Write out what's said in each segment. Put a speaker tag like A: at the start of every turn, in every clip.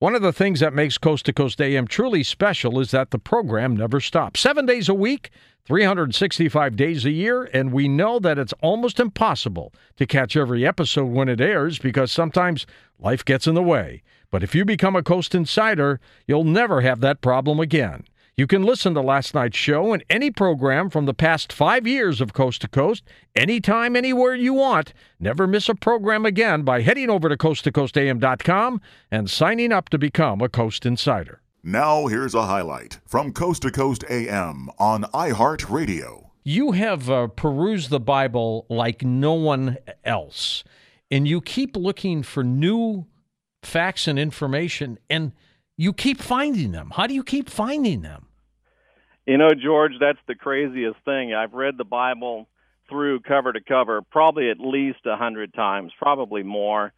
A: One of the things that makes Coast to Coast AM truly special is that the program never stops. Seven days a week, 365 days a year, and we know that it's almost impossible to catch every episode when it airs because sometimes life gets in the way. But if you become a Coast Insider, you'll never have that problem again. You can listen to last night's show and any program from the past five years of Coast to Coast, anytime, anywhere you want. Never miss a program again by heading over to coasttocoastam.com and signing up to become a Coast Insider.
B: Now, here's a highlight from Coast to Coast AM on iHeartRadio.
A: You have uh, perused the Bible like no one else, and you keep looking for new facts and information, and you keep finding them. How do you keep finding them?
C: You know, George, that's the craziest thing. I've read the Bible through cover to cover probably at least a hundred times, probably more.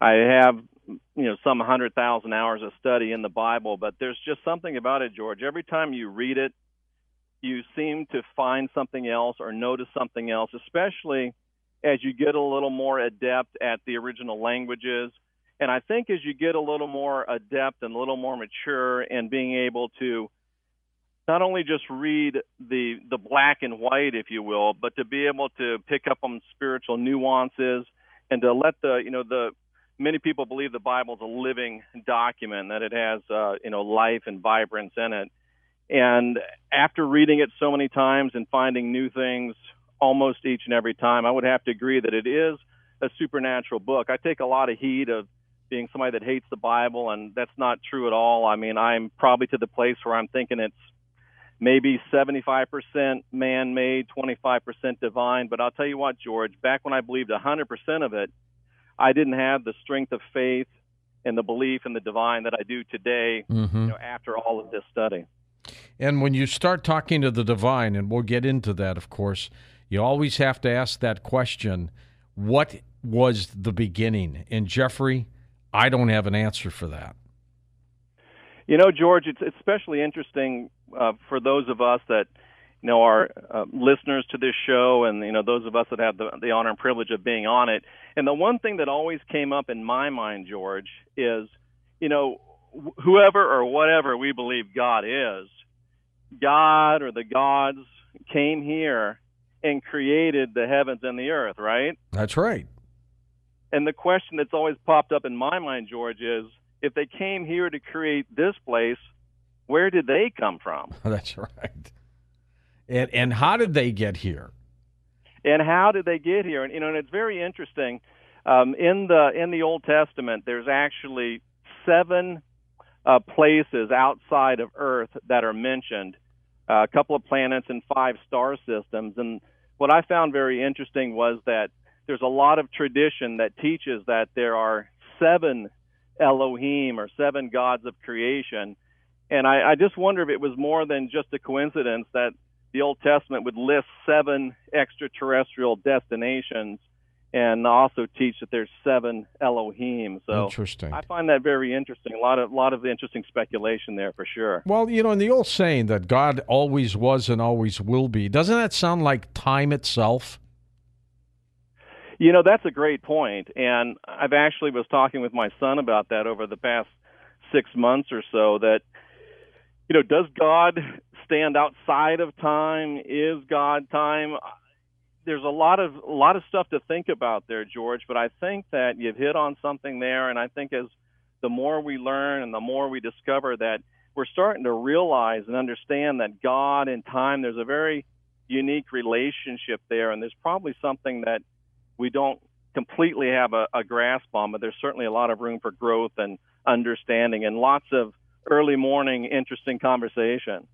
C: I have, you know, some hundred thousand hours of study in the Bible, but there's just something about it, George. Every time you read it, you seem to find something else or notice something else, especially as you get a little more adept at the original languages. And I think as you get a little more adept and a little more mature in being able to not only just read the the black and white, if you will, but to be able to pick up on spiritual nuances and to let the you know the many people believe the Bible is a living document that it has uh, you know life and vibrance in it. And after reading it so many times and finding new things almost each and every time, I would have to agree that it is a supernatural book. I take a lot of heed of being somebody that hates the Bible, and that's not true at all. I mean, I'm probably to the place where I'm thinking it's maybe 75% man made, 25% divine. But I'll tell you what, George, back when I believed 100% of it, I didn't have the strength of faith and the belief in the divine that I do today mm-hmm. you know, after all of this study.
A: And when you start talking to the divine, and we'll get into that, of course, you always have to ask that question what was the beginning? And Jeffrey, I don't have an answer for that.
C: You know, George, it's especially interesting uh, for those of us that you know are uh, listeners to this show, and you know those of us that have the, the honor and privilege of being on it. And the one thing that always came up in my mind, George, is you know wh- whoever or whatever we believe God is, God or the gods came here and created the heavens and the earth, right?
A: That's right.
C: And the question that's always popped up in my mind, George, is if they came here to create this place, where did they come from?
A: That's right. And and how did they get here?
C: And how did they get here? And you know, and it's very interesting. Um, in the in the Old Testament, there's actually seven uh, places outside of Earth that are mentioned. Uh, a couple of planets and five star systems. And what I found very interesting was that there's a lot of tradition that teaches that there are seven Elohim or seven gods of creation. And I, I just wonder if it was more than just a coincidence that the Old Testament would list seven extraterrestrial destinations and also teach that there's seven Elohim. So
A: interesting.
C: I find that very interesting. A lot of lot of interesting speculation there for sure.
A: Well, you know, in the old saying that God always was and always will be, doesn't that sound like time itself?
C: You know, that's a great point, and I've actually was talking with my son about that over the past six months or so. That you know, does God stand outside of time? Is God time? There's a lot of a lot of stuff to think about there, George. But I think that you've hit on something there, and I think as the more we learn and the more we discover that we're starting to realize and understand that God and time, there's a very unique relationship there, and there's probably something that we don't completely have a, a grasp on, but there's certainly a lot of room for growth and understanding and lots of early morning interesting conversation.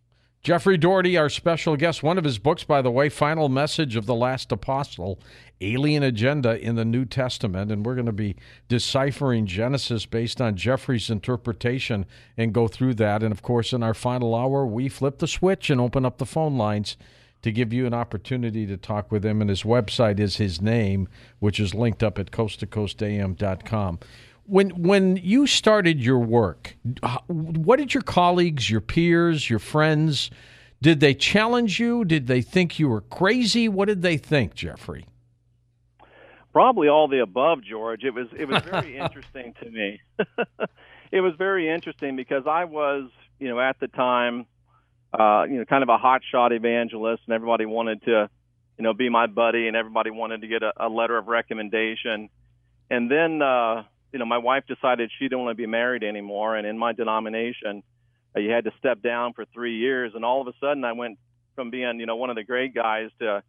A: Jeffrey Daugherty, our special guest. One of his books, by the way, Final Message of the Last Apostle Alien Agenda in the New Testament. And we're going to be deciphering Genesis based on Jeffrey's interpretation and go through that. And of course, in our final hour, we flip the switch and open up the phone lines to give you an opportunity to talk with him. And his website is his name, which is linked up at coasttocoastam.com. When when you started your work, what did your colleagues, your peers, your friends, did they challenge you? Did they think you were crazy? What did they think, Jeffrey?
C: Probably all the above, George. It was it was very interesting to me. it was very interesting because I was, you know, at the time, uh, you know, kind of a hotshot evangelist, and everybody wanted to, you know, be my buddy, and everybody wanted to get a, a letter of recommendation. And then, uh, you know, my wife decided she didn't want to be married anymore, and in my denomination, uh, you had to step down for three years, and all of a sudden, I went from being, you know, one of the great guys to,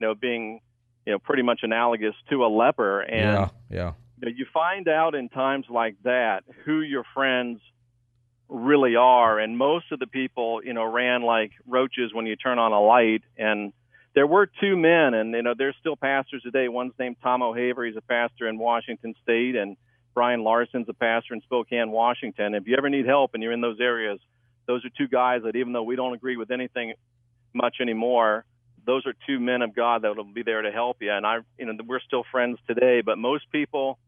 C: you know, being, you know, pretty much analogous to a leper. And
A: yeah, yeah.
C: You, know, you find out in times like that who your friends really are, and most of the people, you know, ran like roaches when you turn on a light. And there were two men, and you know, they're still pastors today. One's named Tom O'Haver. He's a pastor in Washington State, and Brian Larson's a pastor in Spokane, Washington. If you ever need help and you're in those areas, those are two guys that even though we don't agree with anything much anymore, those are two men of God that will be there to help you. And I, you know, we're still friends today, but most people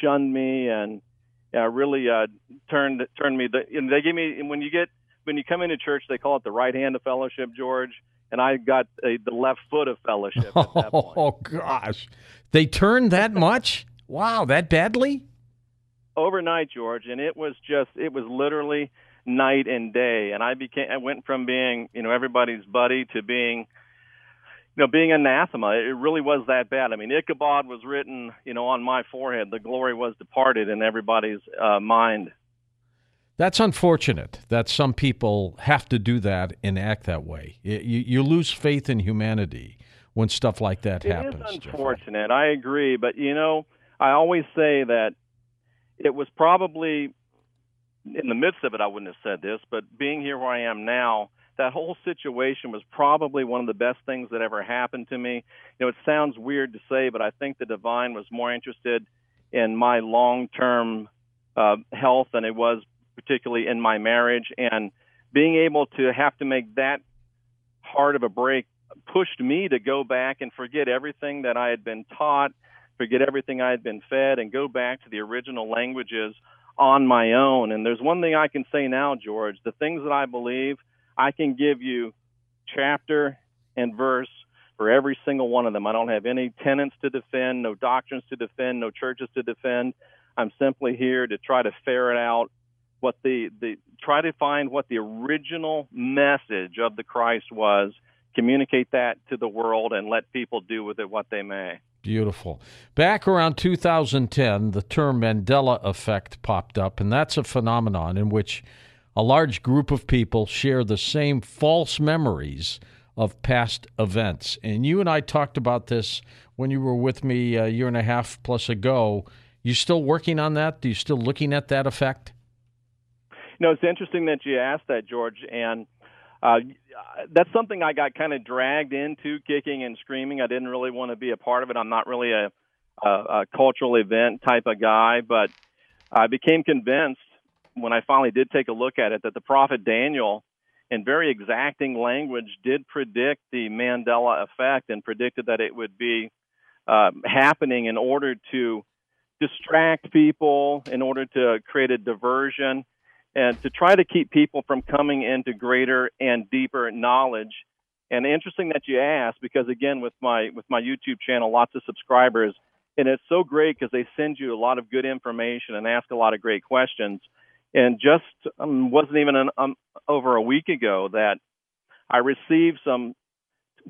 C: shunned me and uh, really uh, turned turned me. The, and they gave me when you get when you come into church, they call it the right hand of fellowship, George. And I got a, the left foot of fellowship.
A: Oh gosh, they turned that much? wow, that badly?
C: Overnight, George, and it was just it was literally night and day. And I became I went from being you know everybody's buddy to being you know, being anathema, it really was that bad. I mean, Ichabod was written, you know, on my forehead. The glory was departed in everybody's uh, mind.
A: That's unfortunate that some people have to do that and act that way. You, you lose faith in humanity when stuff like that
C: it
A: happens.
C: It is unfortunate. Jeffrey. I agree, but you know, I always say that it was probably in the midst of it. I wouldn't have said this, but being here where I am now, that whole situation was probably one of the best things that ever happened to me. You know, it sounds weird to say, but I think the divine was more interested in my long-term uh, health than it was particularly in my marriage. And being able to have to make that hard of a break pushed me to go back and forget everything that I had been taught, forget everything I had been fed, and go back to the original languages on my own. And there's one thing I can say now, George the things that I believe – I can give you chapter and verse for every single one of them. I don't have any tenets to defend, no doctrines to defend, no churches to defend. I'm simply here to try to ferret out what the, the try to find what the original message of the Christ was, communicate that to the world, and let people do with it what they may.
A: Beautiful. Back around 2010, the term Mandela effect popped up, and that's a phenomenon in which a large group of people share the same false memories of past events. And you and I talked about this when you were with me a year and a half plus ago. You still working on that? Are you still looking at that effect?
C: No, it's interesting that you asked that, George. And uh, that's something I got kind of dragged into kicking and screaming. I didn't really want to be a part of it. I'm not really a, a, a cultural event type of guy, but I became convinced when I finally did take a look at it, that the prophet Daniel, in very exacting language, did predict the Mandela effect and predicted that it would be uh, happening in order to distract people, in order to create a diversion, and to try to keep people from coming into greater and deeper knowledge. And interesting that you asked, because again, with my with my YouTube channel, lots of subscribers, and it's so great because they send you a lot of good information and ask a lot of great questions. And just um, wasn't even an, um, over a week ago that I received some,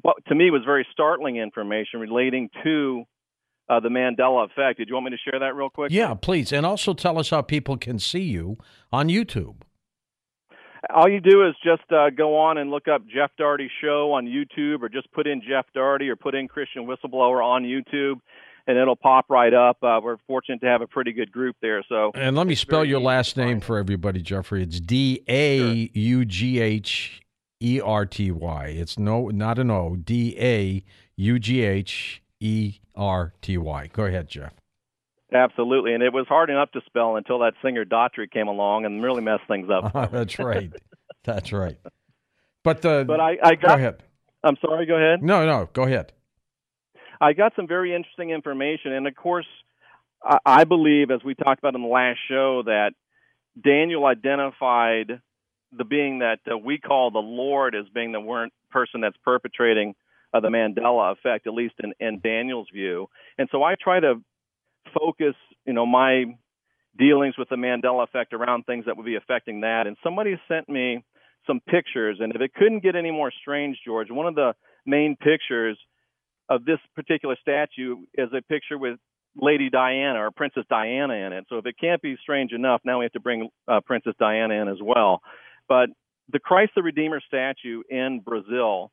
C: what to me was very startling information relating to uh, the Mandela effect. Did you want me to share that real quick?
A: Yeah, please. And also tell us how people can see you on YouTube.
C: All you do is just uh, go on and look up Jeff Daugherty Show on YouTube, or just put in Jeff Daugherty, or put in Christian Whistleblower on YouTube, and it'll pop right up. Uh, we're fortunate to have a pretty good group there. So,
A: and let me spell your last name for everybody, Jeffrey. It's D A U G H E R T Y. It's no, not an O. D A U G H E R T Y. Go ahead, Jeff.
C: Absolutely, and it was hard enough to spell until that singer Daughtry came along and really messed things up.
A: That's right. That's right. But the
C: but I, I got,
A: go ahead.
C: I'm sorry. Go ahead.
A: No, no. Go ahead.
C: I got some very interesting information, and of course, I believe, as we talked about in the last show, that Daniel identified the being that uh, we call the Lord as being the person that's perpetrating uh, the Mandela effect, at least in, in Daniel's view. And so I try to focus, you know, my dealings with the Mandela effect around things that would be affecting that. And somebody sent me some pictures, and if it couldn't get any more strange, George, one of the main pictures of this particular statue is a picture with Lady Diana or Princess Diana in it. So if it can't be strange enough, now we have to bring uh, Princess Diana in as well. But the Christ the Redeemer statue in Brazil.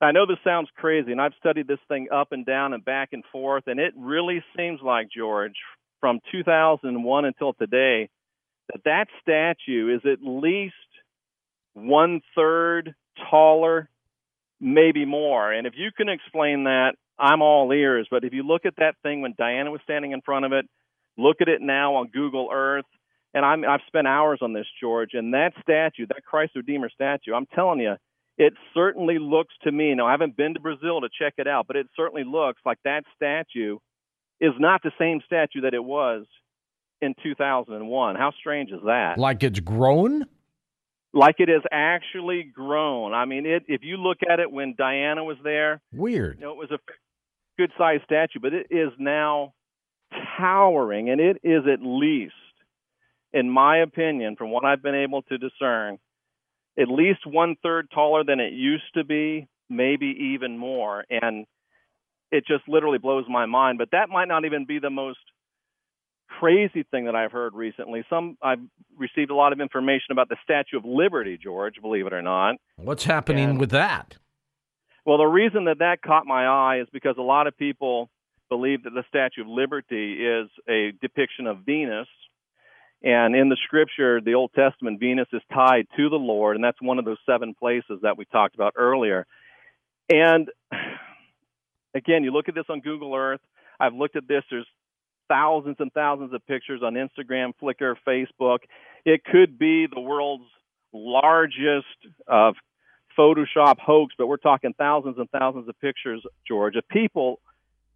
C: I know this sounds crazy, and I've studied this thing up and down and back and forth, and it really seems like George, from 2001 until today, that that statue is at least one third taller, maybe more. And if you can explain that, I'm all ears. But if you look at that thing when Diana was standing in front of it, look at it now on Google Earth, and I'm, I've spent hours on this, George, and that statue, that Christ Redeemer statue, I'm telling you, it certainly looks to me. Now, I haven't been to Brazil to check it out, but it certainly looks like that statue is not the same statue that it was in 2001. How strange is that?
A: Like it's grown?
C: Like it has actually grown. I mean, it. If you look at it when Diana was there,
A: weird.
C: You know, it was a good sized statue, but it is now towering, and it is at least, in my opinion, from what I've been able to discern, at least one third taller than it used to be, maybe even more. And it just literally blows my mind. But that might not even be the most crazy thing that I've heard recently. Some I've received a lot of information about the Statue of Liberty, George, believe it or not.
A: What's happening and, with that?
C: Well, the reason that that caught my eye is because a lot of people believe that the Statue of Liberty is a depiction of Venus. And in the scripture, the Old Testament, Venus is tied to the Lord, and that's one of those seven places that we talked about earlier. And again, you look at this on Google Earth. I've looked at this. There's thousands and thousands of pictures on Instagram, Flickr, Facebook. It could be the world's largest uh, Photoshop hoax, but we're talking thousands and thousands of pictures, George, of people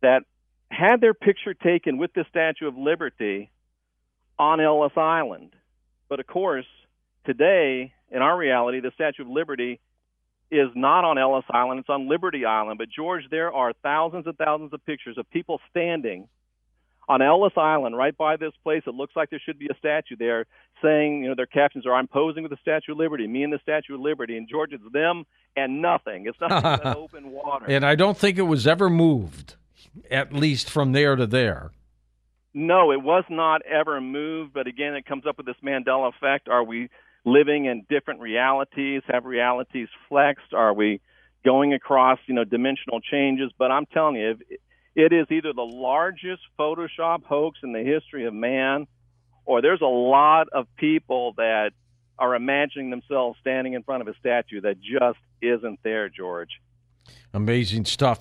C: that had their picture taken with the Statue of Liberty on Ellis Island. But of course, today, in our reality, the Statue of Liberty is not on Ellis Island, it's on Liberty Island. But George, there are thousands and thousands of pictures of people standing on Ellis Island, right by this place. It looks like there should be a statue there saying, you know, their captions are, I'm posing with the Statue of Liberty, me and the Statue of Liberty. And George, it's them and nothing. It's nothing but open water.
A: And I don't think it was ever moved, at least from there to there.
C: No, it was not ever moved. But again, it comes up with this Mandela effect. Are we living in different realities? Have realities flexed? Are we going across, you know, dimensional changes? But I'm telling you, it is either the largest Photoshop hoax in the history of man, or there's a lot of people that are imagining themselves standing in front of a statue that just isn't there, George.
A: Amazing stuff.